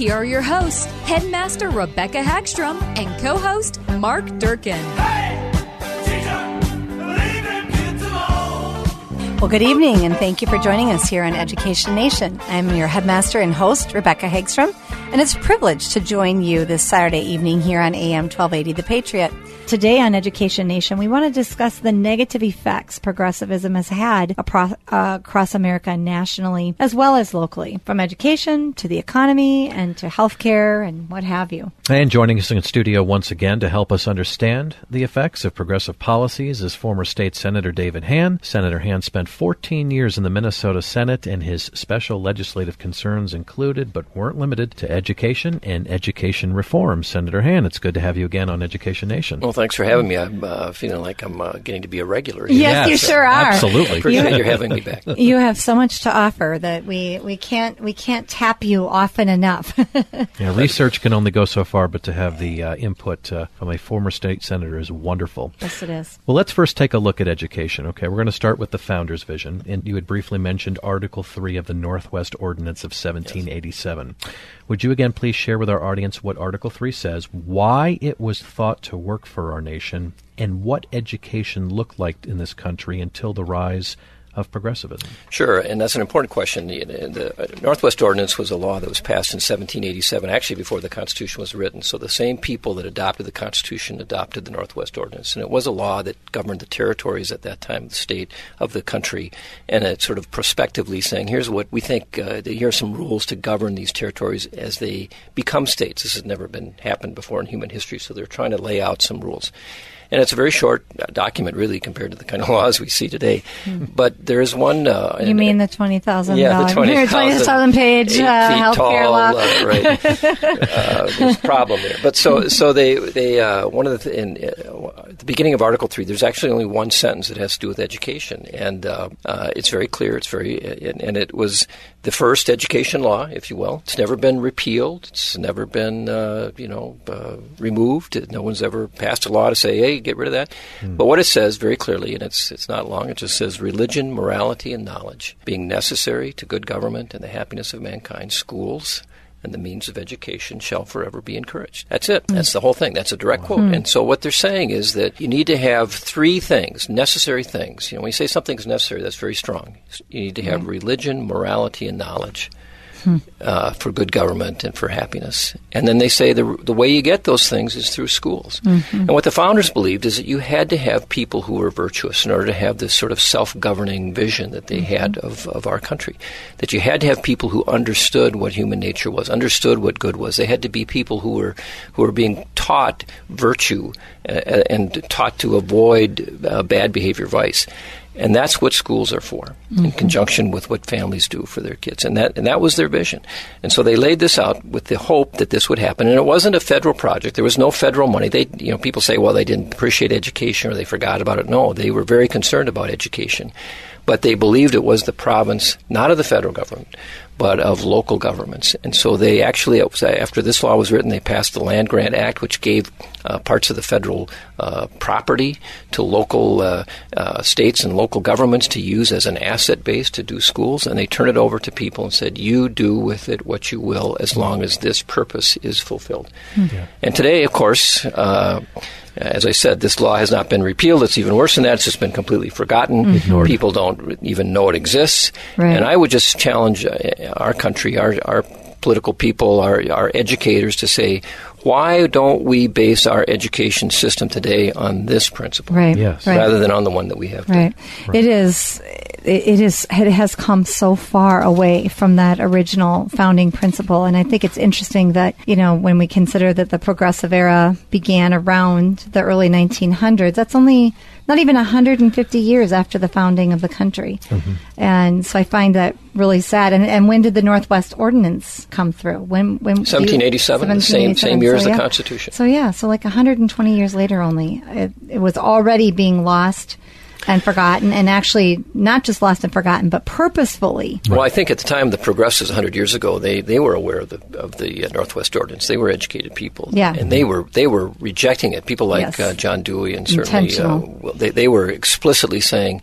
Here are your hosts, Headmaster Rebecca Hagstrom and co host Mark Durkin. Well, good evening, and thank you for joining us here on Education Nation. I'm your headmaster and host, Rebecca Hagstrom, and it's a privilege to join you this Saturday evening here on AM 1280 The Patriot. Today on Education Nation, we want to discuss the negative effects progressivism has had across, uh, across America nationally as well as locally, from education to the economy and to healthcare and what have you. And joining us in studio once again to help us understand the effects of progressive policies is former State Senator David Hann. Senator Hann spent 14 years in the Minnesota Senate, and his special legislative concerns included, but weren't limited, to education and education reform. Senator Hann, it's good to have you again on Education Nation. Well, thanks for having me. I'm uh, feeling like I'm uh, getting to be a regular. Here. Yes, you sure are. Absolutely. Appreciate you having me back. You have so much to offer that we, we can't we can't tap you often enough. yeah, research can only go so far, but to have the uh, input uh, from a former state senator is wonderful. Yes, it is. Well, let's first take a look at education. Okay, we're going to start with the founder's vision, and you had briefly mentioned Article Three of the Northwest Ordinance of 1787. Yes. Would you again please share with our audience what Article 3 says, why it was thought to work for our nation, and what education looked like in this country until the rise of progressivism? Sure, and that's an important question. The, the, Northwest Ordinance was a law that was passed in 1787, actually before the Constitution was written. So the same people that adopted the Constitution adopted the Northwest Ordinance, and it was a law that governed the territories at that time, the state of the country, and it sort of prospectively saying, here's what we think. Uh, here are some rules to govern these territories as they become states. This has never been happened before in human history, so they're trying to lay out some rules. And it's a very short document, really, compared to the kind of laws we see today. Mm. But there is one. Uh, you mean the twenty thousand? Yeah, the twenty thousand page uh, healthcare law. Uh, right. uh, there's a problem there. But so so they they uh, one of the th- in, uh, the beginning of Article three, there's actually only one sentence that has to do with education, and uh, it's very clear. It's very and, and, it was the first education law, if you will. It's never been repealed. It's never been you know removed. No one's ever passed a law to say, hey get rid of that. Mm. But what it says very clearly, and it's it's not long, it just says religion, morality, and knowledge being necessary to good government and the happiness of mankind. Schools and the means of education shall forever be encouraged. That's it. Mm. That's the whole thing. That's a direct quote. Mm. And so what they're saying is that you need to have three things, necessary things. You know, when you say something's necessary, that's very strong. You need to have mm. religion, morality, and knowledge uh, for good government and for happiness. And then they say the, the way you get those things is through schools. Mm-hmm. And what the founders believed is that you had to have people who were virtuous in order to have this sort of self governing vision that they mm-hmm. had of, of our country. That you had to have people who understood what human nature was, understood what good was. They had to be people who were, who were being taught virtue uh, and taught to avoid uh, bad behavior, vice. And that's what schools are for, mm-hmm. in conjunction with what families do for their kids. And that, and that was their vision. And so they laid this out with the hope that this would happen. And it wasn't a federal project. There was no federal money. They, you know, people say, well, they didn't appreciate education or they forgot about it. No, they were very concerned about education. But they believed it was the province, not of the federal government, but of local governments. And so they actually, after this law was written, they passed the Land Grant Act, which gave uh, parts of the federal uh, property to local uh, uh, states and local governments to use as an asset base to do schools. And they turned it over to people and said, you do with it what you will as long as this purpose is fulfilled. Mm-hmm. And today, of course, uh, as I said, this law has not been repealed. It's even worse than that. It's just been completely forgotten. Mm-hmm. People don't even know it exists. Right. And I would just challenge uh, our country, our, our political people, our, our educators to say, why don't we base our education system today on this principle Right. Yes. Right. rather than on the one that we have Right. It is. It it is. It has come so far away from that original founding principle, and I think it's interesting that you know when we consider that the progressive era began around the early 1900s. That's only not even 150 years after the founding of the country, mm-hmm. and so I find that really sad. And, and when did the Northwest Ordinance come through? When? When? 1787, the same- same year as the Constitution. So yeah, so like 120 years later, only it, it was already being lost and forgotten, and actually not just lost and forgotten, but purposefully. Well, I think at the time the progressives 100 years ago, they, they were aware of the of the uh, Northwest Ordinance. They were educated people, Yeah. and they were they were rejecting it. People like Yes. uh, John Dewey and certainly uh, well, they they were explicitly saying,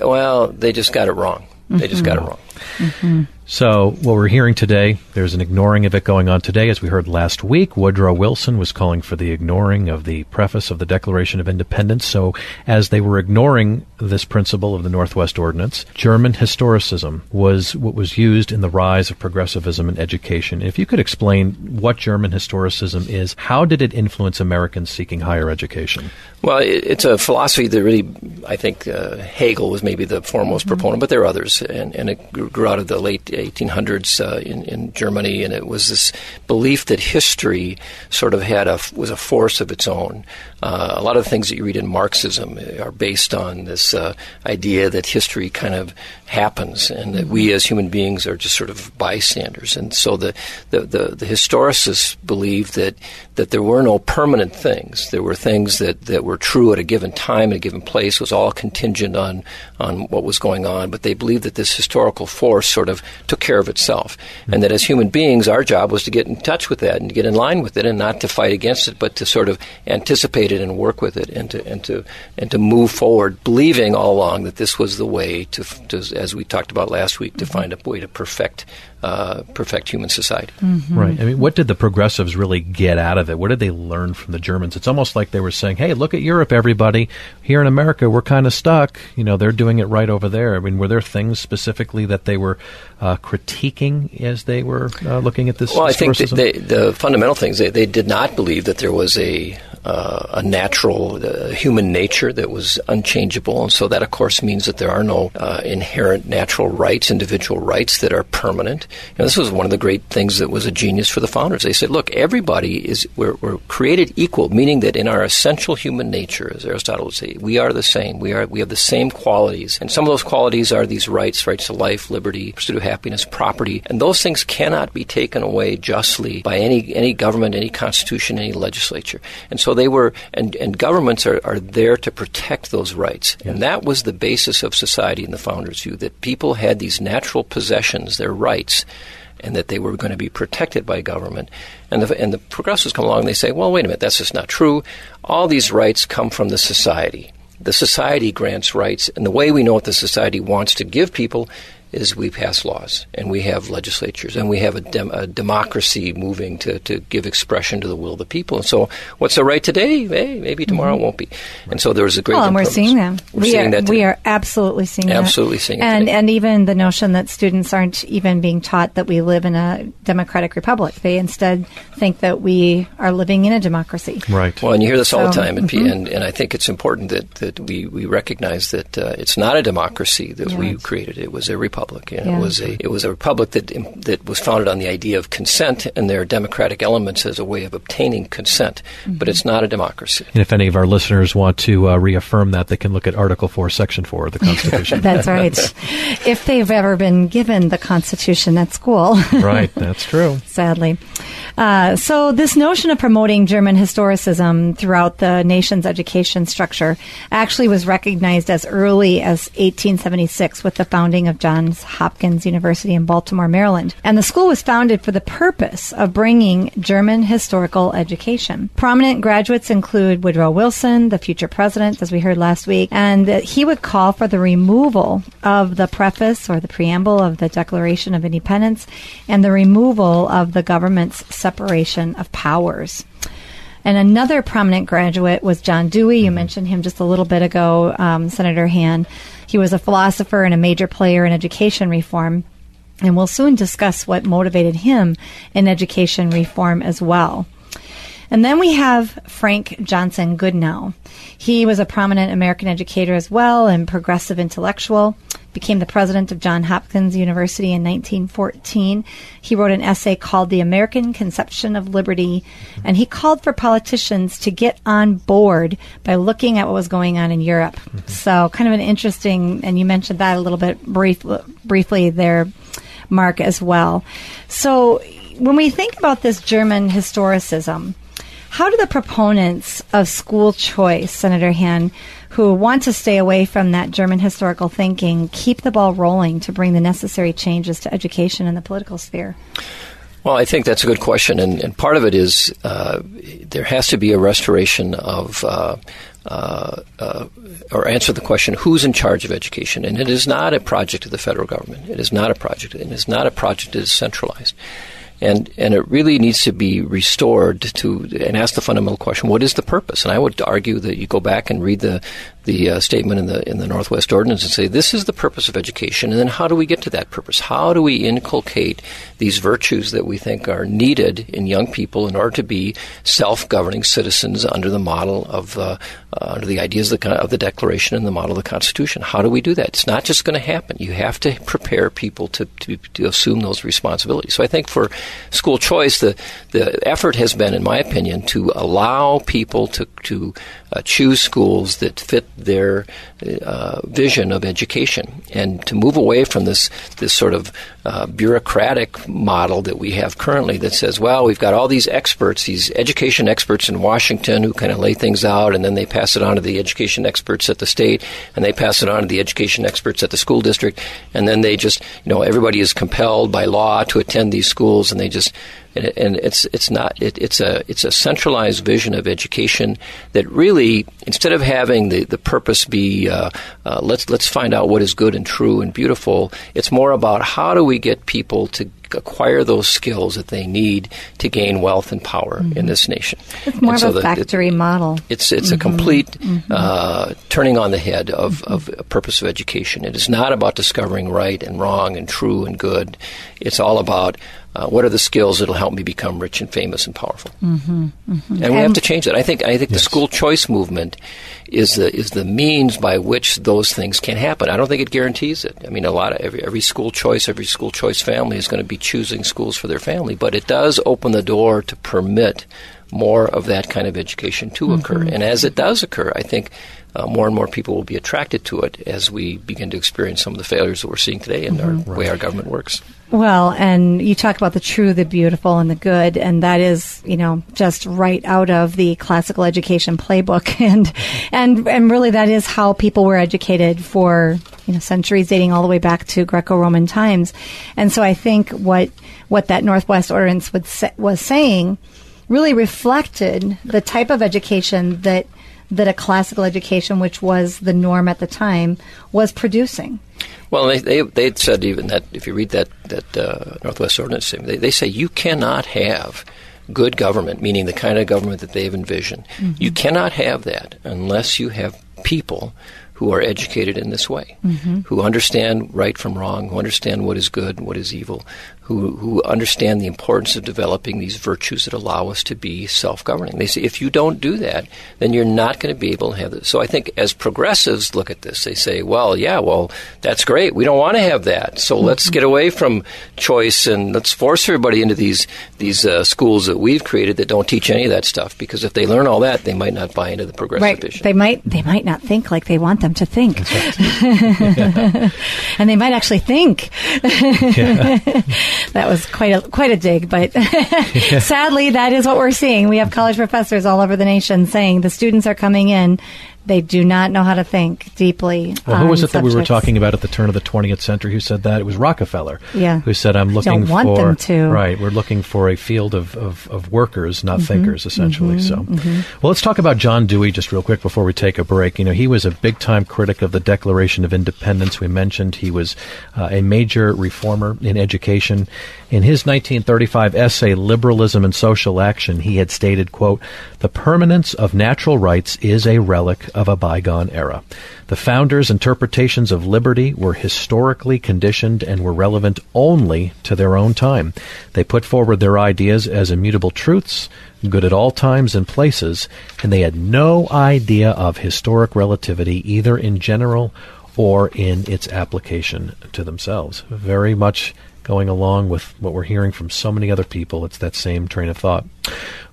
"Well, they just got it wrong. They just got it wrong." So, what we're hearing today, there's an ignoring of it going on today. As we heard last week, Woodrow Wilson was calling for the ignoring of the preface of the Declaration of Independence. So, as they were ignoring this principle of the Northwest Ordinance, German historicism was what was used in the rise of progressivism in education. If you could explain what German historicism is, how did it influence Americans seeking higher education? Well, it's a philosophy that really, I think, uh, Hegel was maybe the foremost proponent, but there are others, and, and it grew out of the late 1800s uh, in, in Germany, and it was this belief that history sort of had a was a force of its own. Uh, a lot of the things that you read in Marxism are based on this uh, idea that history kind of happens, and that we as human beings are just sort of bystanders. And so the the, the, the historicists believed that that there were no permanent things. There were things that, that were true at a given time, at a given place, it was all contingent on on what was going on. But they believed that this historical force sort of took care of itself, and that as human beings, our job was to get in touch with that and to get in line with it, and not to fight against it, but to sort of anticipate it and work with it, and to and to and to move forward, believing all along that this was the way to, to as we talked about last week, to mm-hmm. find a way to perfect uh, perfect human society. Right. I mean, what did the progressives really get out of it? What did they learn from the Germans? It's almost like they were saying, "Hey, look at Europe, everybody. Here in America, we're kind of stuck. You know, they're doing it right over there." I mean, were there things specifically that they were uh, critiquing as they were uh, looking at this? Well, I think that they, the fundamental things they, they did not believe that there was a uh, a natural uh, human nature that was unchangeable, and so that of course means that there are no uh, inherent natural rights, individual rights that are permanent. And this was one of the great things that was a genius for the founders. They said, "Look, everybody is we're, we're created equal, meaning that in our essential human nature, as Aristotle would say, we are the same. We are we have the same qualities, and some of those qualities are these rights: rights to life, liberty, pursuit of happiness, property, and those things cannot be taken away justly by any any government, any constitution, any legislature. And so they were, and, and governments are, are there to protect those rights, and that was the basis of society in the founders' view that people had these natural possessions, their rights and that they were going to be protected by government. And the, and the progressives come along and they say, well, wait a minute, that's just not true. All these rights come from the society. The society grants rights, and the way we know what the society wants to give people is we pass laws and we have legislatures and we have a, dem- a democracy moving to, to give expression to the will of the people. And so, what's the right today? Hey, maybe tomorrow it won't be. And so there was a great. Mm-hmm. Well, and we're improvements. seeing that. We're we seeing are, that. we are absolutely seeing that. Absolutely seeing it and today. and even the notion that students aren't even being taught that we live in a democratic republic. They instead think that we are living in a democracy. right. Well, and you hear this all the time, and, mhm. and, and I think it's important that, that we, we recognize that uh, it's not a democracy that we created. It was a republic. And Yeah. It was a it was a republic that that was founded on the idea of consent, and there are democratic elements as a way of obtaining consent. Mm-hmm. But it's not a democracy. and if any of our listeners want to uh, reaffirm that, they can look at Article 4, Section 4 of the Constitution. That's right. if they've ever been given the Constitution at school. right. That's true. sadly. Uh, so, this notion of promoting German historicism throughout the nation's education structure actually was recognized as early as 1876 with the founding of Johns Hopkins University in Baltimore, Maryland. And the school was founded for the purpose of bringing German historical education. Prominent graduates include Woodrow Wilson, the future president, as we heard last week, and he would call for the removal of the preface or the preamble of the Declaration of Independence and the removal of the government's separation of powers. And another prominent graduate was John Dewey. You mentioned him just a little bit ago, um, Senator Hann. He was a philosopher and a major player in education reform. And we'll soon discuss what motivated him in education reform as well. And then we have Frank Johnson Goodnow. He was a prominent American educator as well and progressive intellectual. Became the president of Johns Hopkins University in 1914. He wrote an essay called The American Conception of Liberty, and he called for politicians to get on board by looking at what was going on in Europe. So, kind of an interesting, and you mentioned that a little bit brief, briefly there, Mark, as well. So, when we think about this German historicism, how do the proponents of school choice, Senator Hann, who want to stay away from that German historical thinking, keep the ball rolling to bring the necessary changes to education in the political sphere? Well, I think that's a good question, and, and part of it is uh, there has to be a restoration of. Uh, uh, uh, or answer the question who's in charge of education and it is not a project of the federal government it is not a project it is not a project that is centralized and and it really needs to be restored to and ask the fundamental question: What is the purpose? And I would argue that you go back and read the the uh, statement in the in the Northwest Ordinance and say this is the purpose of education, and then how do we get to that purpose? How do we inculcate these virtues that we think are needed in young people in order to be self-governing citizens under the model of uh, uh, under the ideas of the, of the Declaration and the model of the Constitution? How do we do that? It's not just going to happen. You have to prepare people to, to, to assume those responsibilities. So I think for school choice, the the effort has been, in my opinion, to allow people to to uh, choose schools that fit their uh, vision of education. And to move away from this this sort of uh, bureaucratic model that we have currently that says, well, we've got all these experts, these education experts in Washington who kind of lay things out, and then they pass it on to the education experts at the state, and they pass it on to the education experts at the school district, and then they just, you know, everybody is compelled by law to attend these schools, and they just and, it's it's not it, it's a it's a centralized vision of education that really instead of having the, the purpose be uh, uh, let's let's find out what is good and true and beautiful, it's more about how do we get people to acquire those skills that they need to gain wealth and power mm-hmm. in this nation. It's more and of so a factory it, model. It's it's mm-hmm. a complete mm-hmm. uh, turning on the head of, of a purpose of education. It is not about discovering right and wrong and true and good. It's all about uh, what are the skills that'll help me become rich and famous and powerful? Mm-hmm, mm-hmm. And we have to change that. I think I think yes. the school choice movement is the is the means by which those things can happen. I don't think it guarantees it. I mean, a lot of every every school choice, every school choice family is going to be choosing schools for their family, but it does open the door to permit more of that kind of education to mm-hmm. occur. And as it does occur, I think uh, more and more people will be attracted to it as we begin to experience some of the failures that we're seeing today in mm-hmm. our way our government works. Well, and you talk about the true, the beautiful, and the good, and that is, you know, just right out of the classical education playbook, and and and really that is how people were educated for you know centuries, dating all the way back to Greco-Roman times, and so I think what what that Northwest Ordinance say, was saying really reflected the type of education that that a classical education, which was the norm at the time, was producing. Well, they, they, they said even that if you read that, that uh, Northwest Ordinance, they, they say you cannot have good government, meaning the kind of government that they've envisioned. Mm-hmm. You cannot have that unless you have people who are educated in this way, mm-hmm. who understand right from wrong, who understand what is good and what is evil, who, who understand the importance of developing these virtues that allow us to be self-governing. They say if you don't do that, then you're not going to be able to have this. So I think as progressives look at this, they say, well, yeah, well, that's great. We don't want to have that. So mm-hmm. let's get away from choice and let's force everybody into these these uh, schools that we've created that don't teach any of that stuff. Because if they learn all that, they might not buy into the progressive right. vision. They might they might not think like they want them to think, right. and they might actually think. that was quite a quite a dig, but sadly, that is what we're seeing. We have college professors all over the nation saying the students are coming in they do not know how to think deeply. Well, who was it subjects. that we were talking about at the turn of the 20th century who said that? It was Rockefeller. Yeah. Who said, I'm looking don't want for. Them to. Right. We're looking for a field of, of, of workers, not mm-hmm, thinkers, essentially. Mm-hmm, so, mm-hmm. well, let's talk about John Dewey just real quick before we take a break. You know, he was a big time critic of the Declaration of Independence. We mentioned he was uh, a major reformer in education. In his 1935 essay, Liberalism and Social Action, he had stated, quote, the permanence of natural rights is a relic of a bygone era. The founders' interpretations of liberty were historically conditioned and were relevant only to their own time. They put forward their ideas as immutable truths, good at all times and places, and they had no idea of historic relativity either in general or in its application to themselves. Very much going along with what we're hearing from so many other people. It's that same train of thought.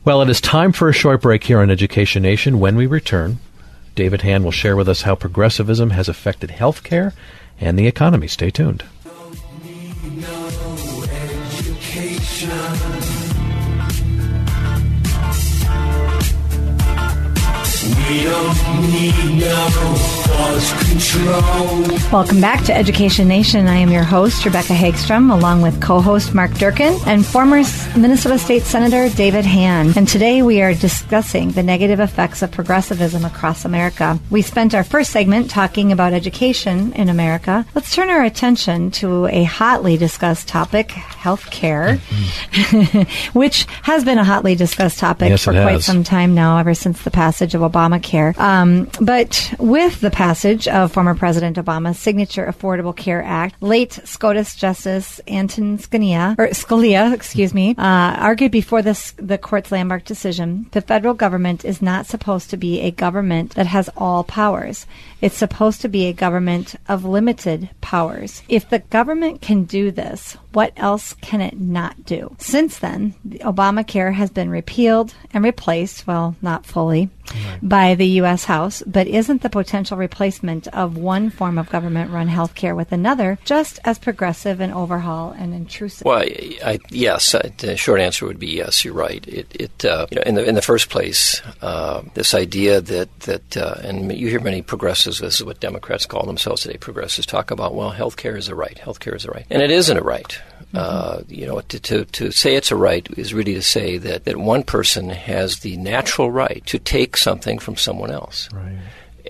Well, it is time for a short break here on Education Nation. When we return, David Hann will share with us how progressivism has affected healthcare and the economy. Stay tuned. Welcome back to Education Nation. I am your host, Rebecca Hagstrom, along with co host Mark Durkin and former Minnesota State Senator David Hann. And today we are discussing the negative effects of progressivism across America. We spent our first segment talking about education in America. Let's turn our attention to a hotly discussed topic health care, which has been a hotly discussed topic yes, for quite some time now, ever since the passage of Obamacare. Um, but with the passage of former President Obama's signature Affordable Care Act, late SCOTUS Justice Anton Scalia, or Scalia, excuse me, uh, argued before this, the court's landmark decision, the federal government is not supposed to be a government that has all powers. It's supposed to be a government of limited powers. If the government can do this, what else can it not do? Since then, Obamacare has been repealed and replaced, well, not fully, right. by the U.S. House, but isn't the potential replacement of one form of government run health care with another just as progressive an overhaul and intrusive? Well, I, yes. the short answer would be yes, you're right. It, it uh, you know, in, the, in the first place, uh, this idea that, that uh, and you hear many progressives, this is what Democrats call themselves today, progressives talk about, well, health care is a right. Health care is a right. And it isn't a right. Uh, you know, to, to, to say it's a right is really to say that, that one person has the natural right to take something from someone else. Right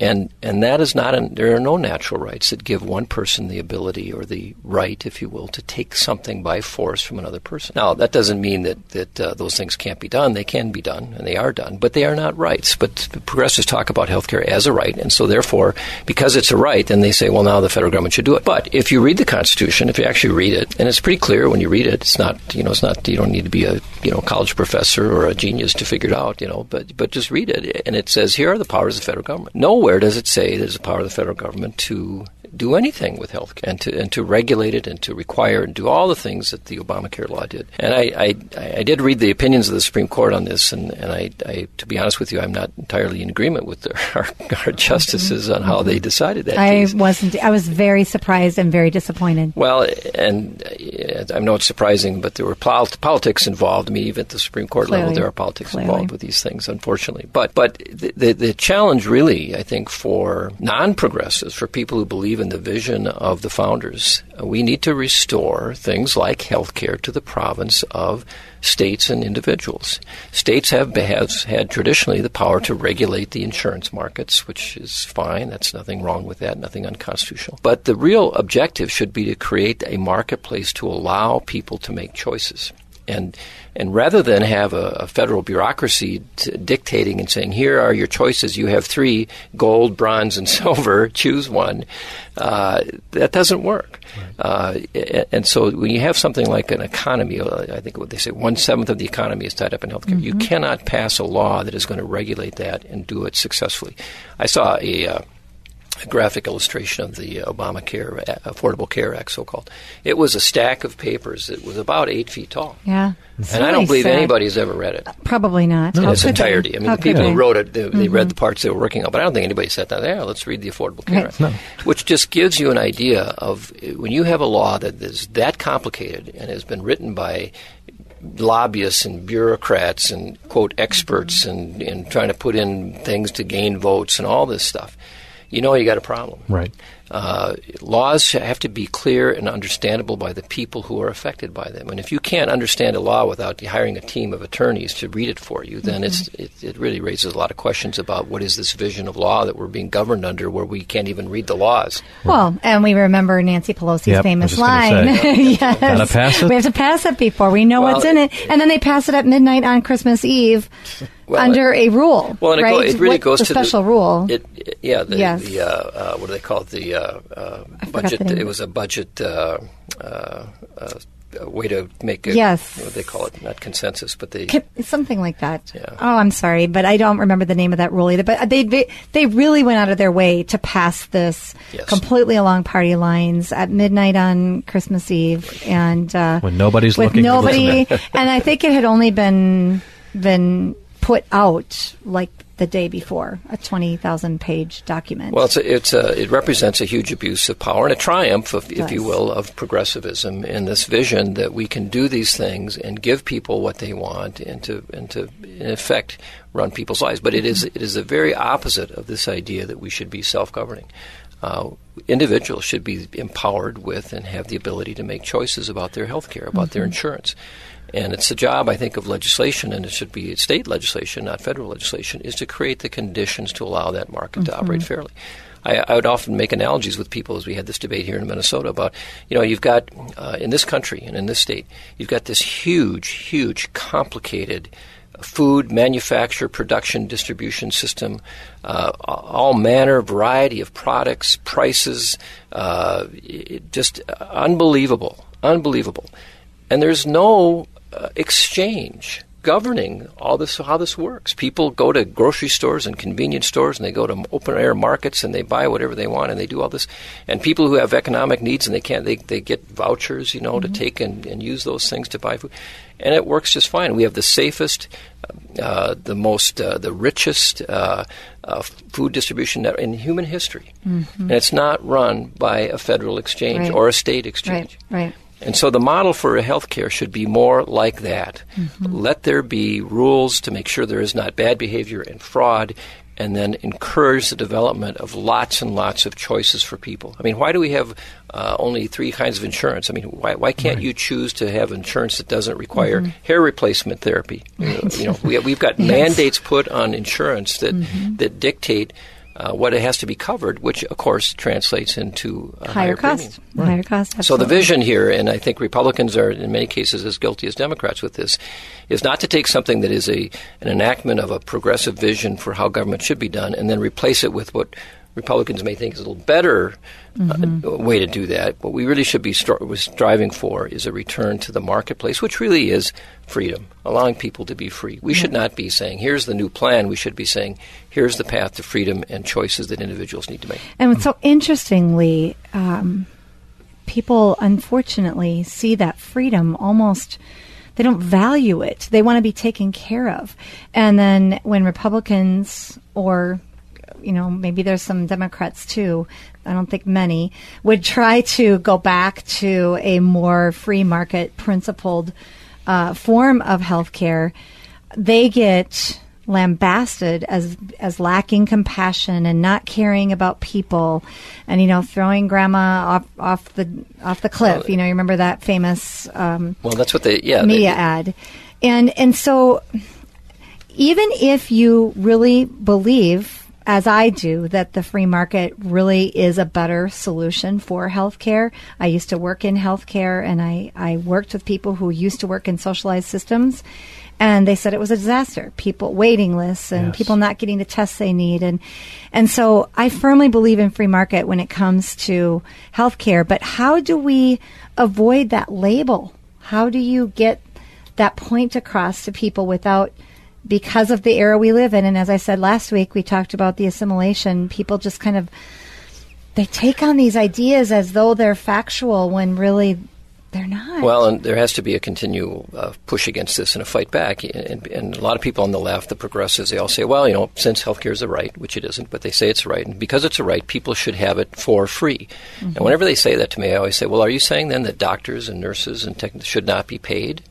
and and that is not an, there are no natural rights that give one person the ability or the right, if you will, to take something by force from another person. Now that doesn't mean that that uh, those things can't be done. They can be done, and they are done, but they are not rights. But progressives talk about health care as a right, and so therefore, because it's a right, then they say, well, now the federal government should do it. But if you read the Constitution, if you actually read it, and it's pretty clear when you read it, it's not you know it's not you don't need to be a you know college professor or a genius to figure it out, you know, but but just read it, and it says here are the powers of the federal government. No nowhere does it say there's a power of the federal government to do anything with health care and to and to regulate it and to require and do all the things that the Obamacare law did. And I, I, I did read the opinions of the Supreme Court on this, and, and I, I to be honest with you, I'm not entirely in agreement with the, our, our, justices on how they decided that. I case. wasn't. I was very surprised and very disappointed. Well, and uh, I know it's surprising, but there were pol- politics involved. I mean, even at the Supreme Court Clearly. level, there are politics Clearly. involved with these things, unfortunately. But but the, the, the challenge, really, I think, for non-progressives, for people who believe in the vision of the founders. We need to restore things like health care to the province of states and individuals. States have, have had traditionally the power to regulate the insurance markets, which is fine. That's nothing wrong with that, nothing unconstitutional. But the real objective should be to create a marketplace to allow people to make choices. And and rather than have a, a federal bureaucracy t- dictating and saying, here are your choices, you have three gold, bronze, and silver, choose one, uh, that doesn't work. Right. Uh, and so when you have something like an economy, uh, I think what they say, one seventh of the economy is tied up in healthcare, mm-hmm. you cannot pass a law that is going to regulate that and do it successfully. I saw a uh, a graphic illustration of the Obamacare uh, Affordable Care Act, so called. It was a stack of papers that was about eight feet tall. Yeah, and really I don't believe sad. anybody's ever read it. Probably not. In its entirety. I mean, How the people who wrote it, they, mm-hmm. they, read the parts they were working on, but I don't think anybody sat down there. Let's read the Affordable Care Act, no. which just gives you an idea of when you have a law that is that complicated and has been written by lobbyists and bureaucrats and quote experts and, and trying to put in things to gain votes and all this stuff you know you got a problem. Right. Uh, laws have to be clear and understandable by the people who are affected by them. And if you can't understand a law without hiring a team of attorneys to read it for you, then mm-hmm. it, it really raises a lot of questions about what is this vision of law that we're being governed under where we can't even read the laws. Well, and we remember Nancy Pelosi's yep, famous line. yes. Pass it. We have to pass it before we know well, what's in it. And then they pass it at midnight on Christmas Eve. Well, under it, a rule, well, right? It, go, it really what, goes the to special the, rule. It, yeah, the, yes. the uh, uh, what do they call it? The uh, uh budget. It was a budget uh, uh, way to make a, yes. what they call it, not consensus, but the something like that. Yeah. Oh, I'm sorry, but I don't remember the name of that rule either. But they they, they really went out of their way to pass this yes. completely along party lines at midnight on Christmas Eve, and uh, when nobody's with looking. Nobody, and I think it had only been been put out like the day before a 20,000 page document. Well, it's a, it's a, it represents a huge abuse of power and a triumph, of, if you will, of progressivism in this vision that we can do these things and give people what they want and to, and to in effect, run people's lives. But it is, it is the very opposite of this idea that we should be self governing. Uh, individuals should be empowered with and have the ability to make choices about their health care, about mm-hmm. their insurance. And it's the job, I think, of legislation, and it should be state legislation, not federal legislation, is to create the conditions to allow that market mm-hmm. to operate fairly. I, I, would often make analogies with people as we had this debate here in Minnesota about, you know, you've got uh, in this country and in this state, you've got this huge, huge, complicated food manufacture, production, distribution system, uh, all manner, variety of products, prices, uh, just unbelievable, unbelievable. And there's no uh, exchange governing all this how this works. People go to grocery stores and convenience stores and they go to open air markets and they buy whatever they want and they do all this. And people who have economic needs and they can't they, they get vouchers, you know, mm-hmm. to take and, and use those things to buy food. And it works just fine. We have the safest, uh, the most, uh, the richest uh, uh food distribution in human history. Mm-hmm. And it's not run by a federal exchange right. or a state exchange. Right, right. And so the model for healthcare should be more like that. Mm-hmm. Let there be rules to make sure there is not bad behavior and fraud, and then encourage the development of lots and lots of choices for people. I mean, why do we have uh, only three kinds of insurance? I mean, why, why can't right. you choose to have insurance that doesn't require mm-hmm. hair replacement therapy? Right. You know, we, have got yes. mandates put on insurance that mm-hmm. that dictate uh, what it has to be covered, which of course translates into higher, higher, cost. Right. Higher cost. Absolutely. So the vision here, and I think Republicans are in many cases as guilty as Democrats with this, is not to take something that is a an enactment of a progressive vision for how government should be done, and then replace it with what Republicans may think is a little better mm-hmm. uh, way to do that. What we really should be stri- striving for is a return to the marketplace, which really is freedom, allowing people to be free. We should not be saying, here's the new plan. We should be saying, here's the path to freedom and choices that individuals need to make. And so interestingly, um, people unfortunately see that freedom almost they don't value it. They want to be taken care of. And then when Republicans or you know, maybe there's some Democrats too, I don't think many, would try to go back to a more free market principled uh, form of healthcare. They get lambasted as as lacking compassion and not caring about people and you know throwing grandma off off the off the cliff well, you know you remember that famous um, well that's what they yeah media they, ad and and so even if you really believe as I do, that the free market really is a better solution for healthcare. I used to work in healthcare and I, I worked with people who used to work in socialized systems and they said it was a disaster. People waiting lists and yes. people not getting the tests they need and and so I firmly believe in free market when it comes to healthcare, but how do we avoid that label? How do you get that point across to people without because of the era we live in. And as I said last week, we talked about the assimilation. People just kind of they take on these ideas as though they're factual when really they're not. Well, and there has to be a continual uh, push against this and a fight back. And, and, a lot of people on the left, the progressives, they all say, well, you know, since healthcare is a right, which it isn't, but they say it's a right, and because it's a right, people should have it for free. Mm-hmm. And whenever they say that to me, I always say, well, are you saying then that doctors and nurses and technicians should not be paid?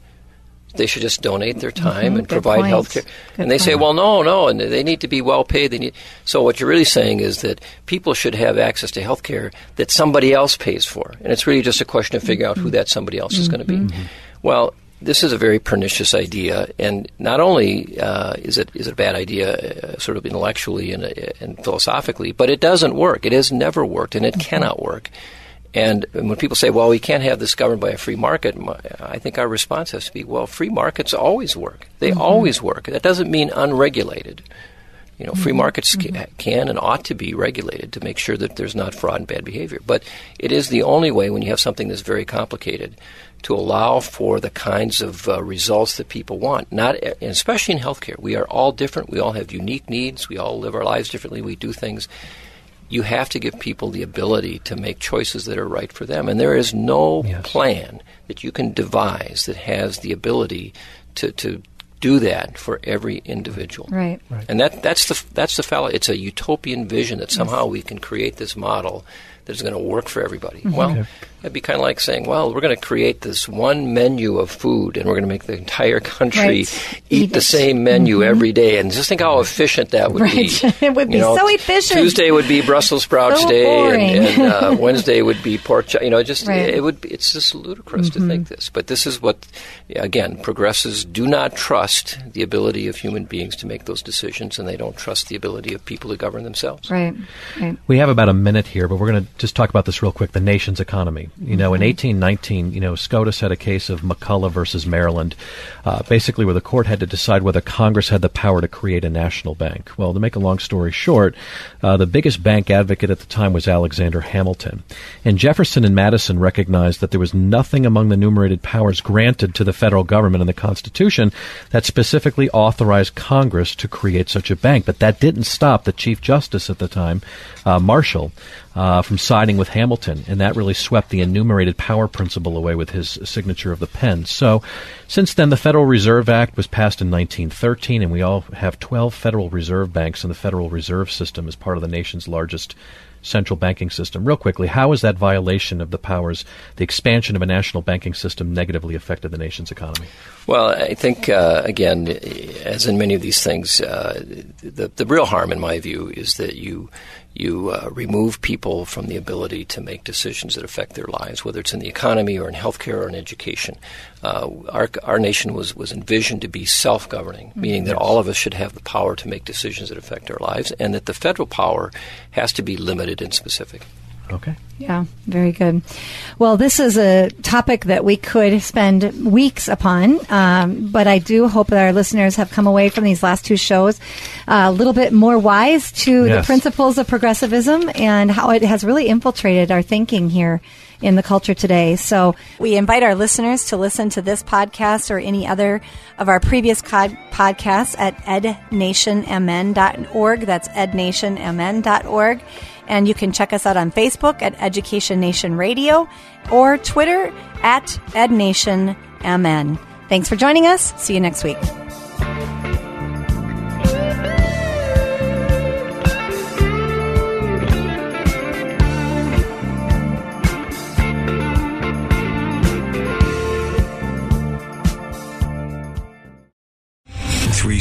They should just donate their time Mm-hmm. and Good provide point. health care. And they say, well, no, no, and they need to be well paid. They need. So what you're really saying is that people should have access to health care that somebody else pays for, and it's really just a question of figuring out who that somebody else is going to be. Well. This is a very pernicious idea, and not only uh, is it is it a bad idea, uh, sort of intellectually and, uh, and philosophically, but it doesn't work. It has never worked, and it cannot work. And when people say, well, we can't have this governed by a free market, I think our response has to be, well, free markets always work. They mm-hmm. always work. That doesn't mean unregulated. You know, free mm-hmm. markets ca- mm-hmm. can and ought to be regulated to make sure that there's not fraud and bad behavior. But it is the only way when you have something that's very complicated to allow for the kinds of uh, results that people want. Not, and especially in healthcare, we are all different. We all have unique needs. We all live our lives differently. We do things you have to give people the ability to make choices that are right for them. And there is no Yes. plan that you can devise that has the ability to, to do that for every individual. Right. And that, that's the that's the fellow. It's a utopian vision that somehow we can create this model that is going to work for everybody. Mm-hmm. Well, it'd be kind of like saying, well, we're going to create this one menu of food, and we're going to make the entire country Right. eat, Eat the same menu every day. And just think how efficient that would be. It would You be know, so efficient. Tuesday would be Brussels sprouts So day, boring. and, and uh, Wednesday would be pork. chop. You know, just Right. Mm-hmm. it would. Be, it's just ludicrous to think this. But this is what, again, progressives do not trust the ability of human beings to make those decisions, and they don't trust the ability of people to govern themselves. Right. Right. We have about a minute here, but we're going to just talk about this real quick. The nation's economy. You know, in 1819, you know, SCOTUS had a case of McCulloch versus Maryland, uh, basically where the court had to decide whether Congress had the power to create a national bank. Well, to make a long story short, uh, the biggest bank advocate at the time was Alexander Hamilton, and Jefferson and Madison recognized that there was nothing among the enumerated powers granted to the federal government in the Constitution that specifically authorized Congress to create such a bank. But that didn't stop the Chief Justice at the time, uh, Marshall, uh, from siding with Hamilton, and that really swept the enumerated power principle away with his signature of the pen. So, since then, the Federal Reserve Act was passed in 1913, and we all have 12 Federal Reserve banks in the Federal Reserve System as part of the nation's largest central banking system. Real quickly, how has that violation of the powers, the expansion of a national banking system, negatively affected the nation's economy? Well, I think uh, again, as in many of these things, uh, the the real harm, in my view, is that you you uh, remove people from the ability to make decisions that affect their lives, whether it's in the economy or in healthcare or in education. Uh, our our nation was was envisioned to be self governing, meaning that all of us should have the power to make decisions that affect our lives, and that the federal power has to be limited and specific. Okay. Yeah, very good. Well, this is a topic that we could spend weeks upon, um, but I do hope that our listeners have come away from these last two shows uh, a little bit more wise to the principles of progressivism and how it has really infiltrated our thinking here in the culture today. So we invite our listeners to listen to this podcast or any other of our previous cod- podcasts at ednationmn.org. That's ednationmn.org. And you can check us out on Facebook at Education Nation Radio or Twitter at EdNationMN. Thanks for joining us. See you next week.